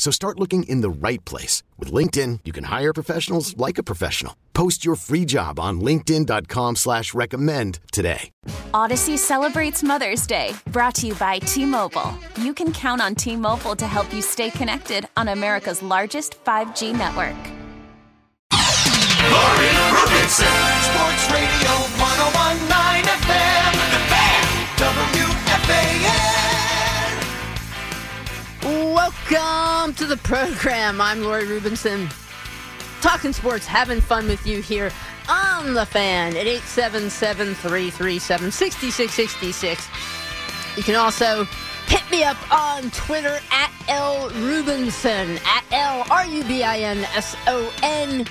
So start looking in the right place. With LinkedIn, you can hire professionals like a professional. Post your free job on linkedin.com slash recommend today. Audacy celebrates Mother's Day, brought to you by T-Mobile. You can count on T-Mobile to help you stay connected on America's largest 5G network. Lauren Rubinson, Sports Radio 1019 FM, The Fan, WFAN. Welcome to the program. I'm Lori Rubinson. Talking sports, having fun with you here on the fan at 877 337 6666. You can also hit me up on Twitter at L Rubinson, at L R U B I N S O N.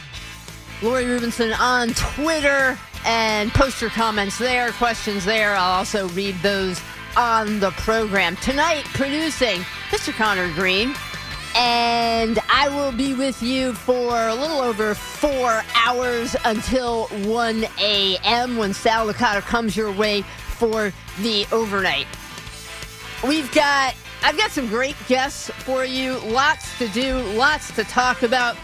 Lori Rubinson on Twitter and post your comments there, questions there. I'll also read those on the program. Tonight, producing Mr. Connor Green. And I will be with you for a little over four hours until 1 a.m. when Sal Licata comes your way for the overnight. We've got, I've got some great guests for you. Lots to do, lots to talk about.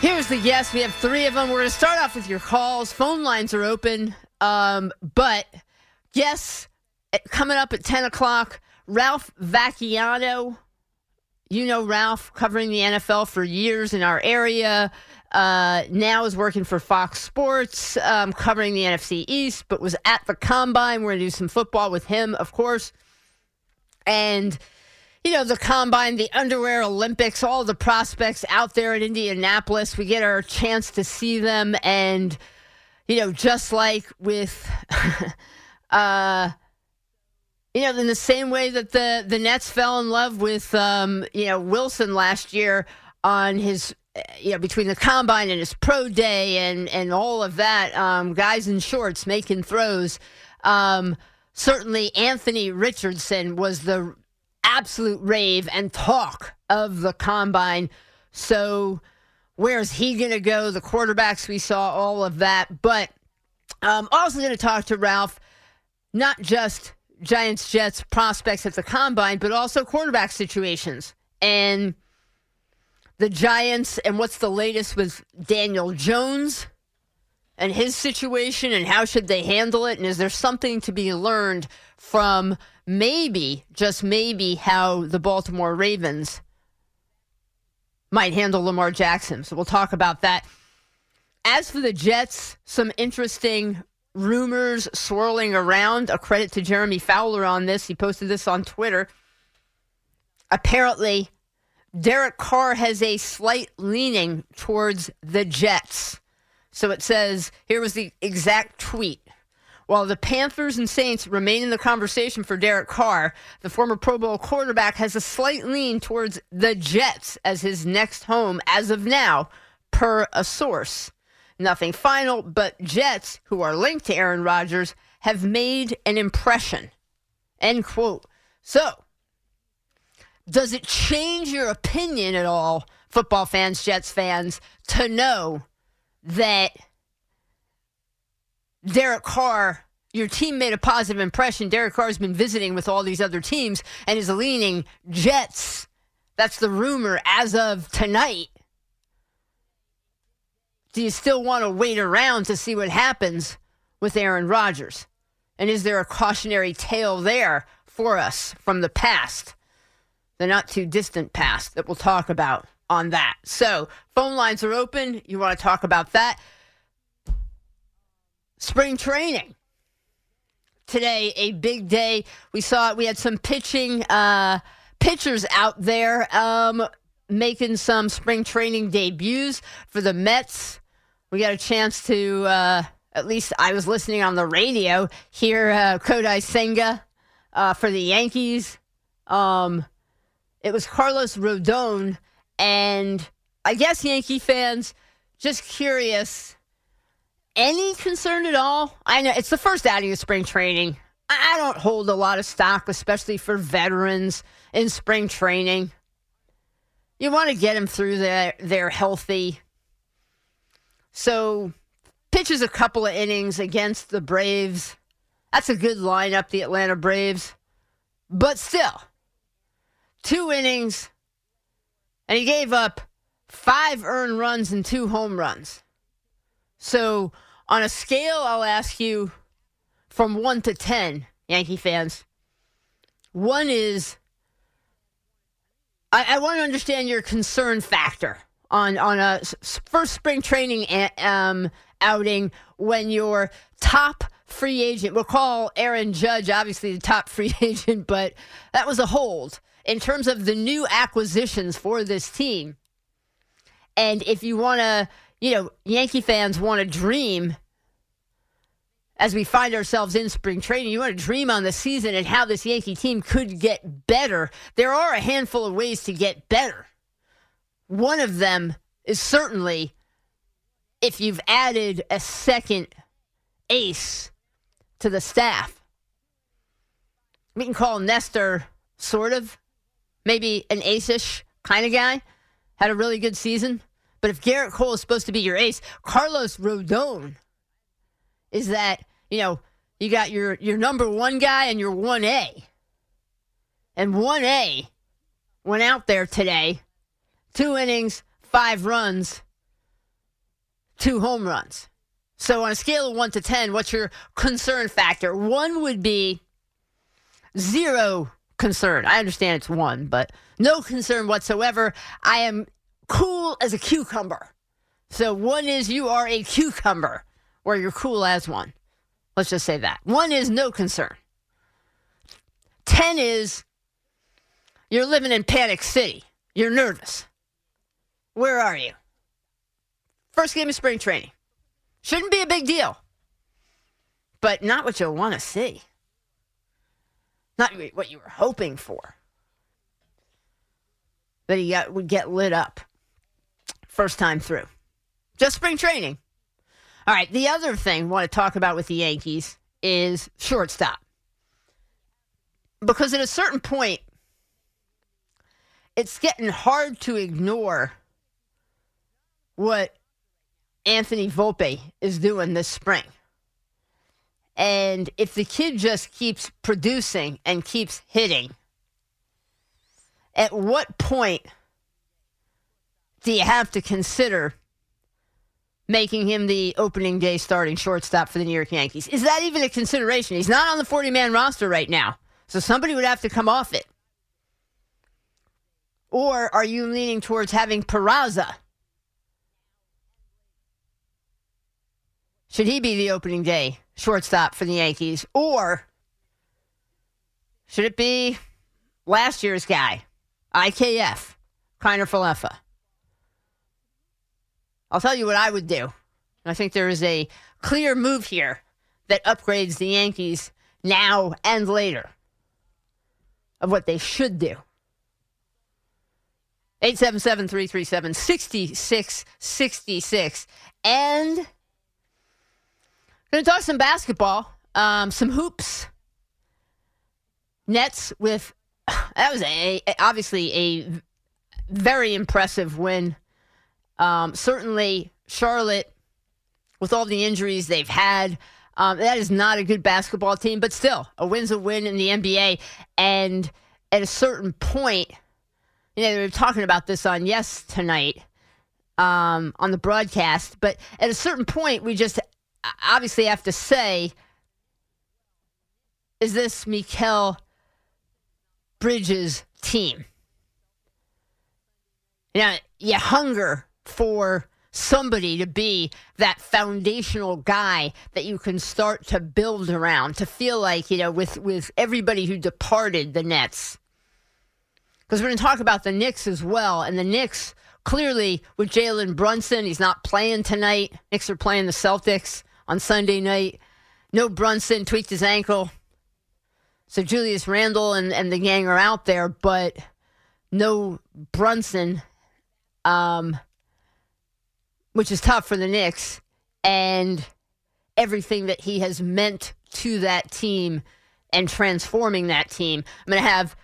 Here's the guests. We have three of them. We're going to start off with your calls. Phone lines are open. Um, but guests eh, coming up at 10 o'clock. Ralph Vacchiano. You know Ralph, covering the NFL for years in our area. Uh, now is working for Fox Sports, um, covering the NFC East, but was at the combine. We're going to do some football with him, of course. And you know, the combine, the underwear Olympics, all the prospects out there in Indianapolis. We get our chance to see them. And, you know, just like with, uh, you know, in the same way that the, the Nets fell in love with, um, you know, Wilson last year on his, you know, between the combine and his pro day and, and all of that, um, guys in shorts making throws. Um, certainly Anthony Richardson was the absolute rave and talk of the combine. So, where's he going to go? The quarterbacks, we saw all of that. But I'm um, also going to talk to Ralph, not just Giants, Jets prospects at the combine, but also quarterback situations. And the Giants, and what's the latest with Daniel Jones and his situation, and how should they handle it? And is there something to be learned from maybe, just maybe, how the Baltimore Ravens might handle Lamar Jackson. So we'll talk about that. As for the Jets, some interesting rumors swirling around. A credit to Jeremy Fowler on this. He posted this on Twitter. Apparently, Derek Carr has a slight leaning towards the Jets. So it says here was the exact tweet. While the Panthers and Saints remain in the conversation for Derek Carr, the former Pro Bowl quarterback has a slight lean towards the Jets as his next home as of now, per a source. Nothing final, but Jets, who are linked to Aaron Rodgers, have made an impression. End quote. So, does it change your opinion at all, football fans, Jets fans, to know that Derek Carr, your team made a positive impression. Derek Carr's been visiting with all these other teams and is leaning Jets. That's the rumor as of tonight. Do you still want to wait around to see what happens with Aaron Rodgers? And is there a cautionary tale there for us from the past, the not too distant past, that we'll talk about on that? So, phone lines are open. You want to talk about that? spring training. Today, a big day. We saw we had some pitching uh, pitchers out there um, making some spring training debuts for the Mets. We got a chance to, uh, at least I was listening on the radio, hear uh, Kodai Senga uh, for the Yankees. Um, it was Carlos Rodon, and I guess Yankee fans just curious any concern at all? I know it's the first outing of spring training. I don't hold a lot of stock, especially for veterans in spring training. You want to get them through there. They're healthy. So, pitches a couple of innings against the Braves. That's a good lineup, the Atlanta Braves. But still, two innings, and he gave up five earned runs and two home runs. So, on a scale, I'll ask you from one to 10, Yankee fans. One is, I, I want to understand your concern factor on, on a first spring training um, outing when your top free agent, we'll call Aaron Judge obviously the top free agent, but that was a hold in terms of the new acquisitions for this team. And if you want to, you know, Yankee fans want to dream as we find ourselves in spring training, you want to dream on the season and how this Yankee team could get better. There are a handful of ways to get better. One of them is certainly if you've added a second ace to the staff. We can call Nestor sort of, maybe an ace-ish kind of guy. Had a really good season. But if Gerrit Cole is supposed to be your ace, Carlos Rodon is that, you know, you got your, your number one guy and your 1A. And 1A went out there today, two innings, five runs, two home runs. So on a scale of one to 10, what's your concern factor? One would be zero concern. I understand it's one, but no concern whatsoever. I am cool as a cucumber. So one is you are a cucumber, or you're cool as one. Let's just say that. One is no concern. Ten is you're living in Panic City. You're nervous. Where are you? First game of spring training. Shouldn't be a big deal, but not what you'll want to see. Not what you were hoping for. That he got, would get lit up first time through. Just spring training. All right, the other thing I want to talk about with the Yankees is shortstop. Because at a certain point, it's getting hard to ignore what Anthony Volpe is doing this spring. And if the kid just keeps producing and keeps hitting, at what point do you have to consider making him the opening day starting shortstop for the New York Yankees? Is that even a consideration? He's not on the 40 man roster right now, so somebody would have to come off it. Or are you leaning towards having Peraza? Should he be the opening day shortstop for the Yankees? Or should it be last year's guy, IKF, Kiner Falefa? I'll tell you what I would do. I think there is a clear move here that upgrades the Yankees now and later of what they should do. 877 337 6666. And going to talk some basketball, um, some hoops. Nets with, that was a obviously a very impressive win. Um, certainly, Charlotte, with all the injuries they've had, um, that is not a good basketball team, but still, a win's a win in the NBA. And at a certain point, you know, they were talking about this on Yes tonight um, on the broadcast, but at a certain point, we just obviously have to say, is this Mikal Bridges' team? You know, you hunger for somebody to be that foundational guy that you can start to build around to feel like you know with with everybody who departed the Nets. Because we're going to talk about the Knicks as well and the Knicks clearly with Jalen Brunson he's not playing tonight. Knicks are playing the Celtics on Sunday night no Brunson tweaked his ankle so Julius Randle and, and the gang are out there but no Brunson um which is tough for the Knicks. And everything that he has meant to that team and transforming that team. I'm going to have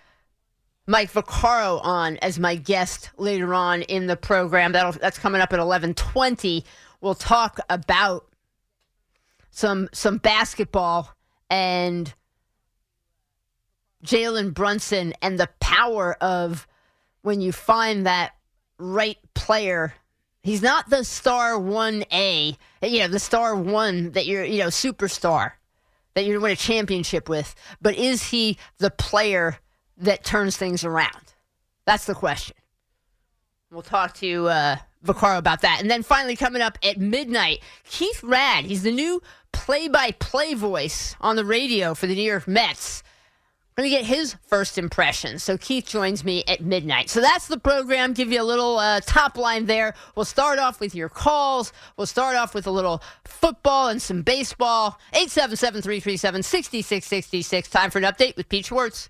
Mike Vaccaro on as my guest later on in the program. That'll, that's coming up at 11:20. We'll talk about some some basketball and Jalen Brunson and the power of when you find that right player. He's not the star one A, you know, the star one that you're, you know, superstar that you're win a championship with, but is he the player that turns things around? That's the question. We'll talk to uh, Vaccaro about that. And then finally, coming up at midnight, Keith Raad. He's the new play by play voice on the radio for the New York Mets. Going to get his first impression. So Keith joins me at midnight. So that's the program. Give you a little uh, top line there. We'll start off with your calls. We'll start off with a little football and some baseball. 877 337 6666. Time for an update with Pete Schwartz.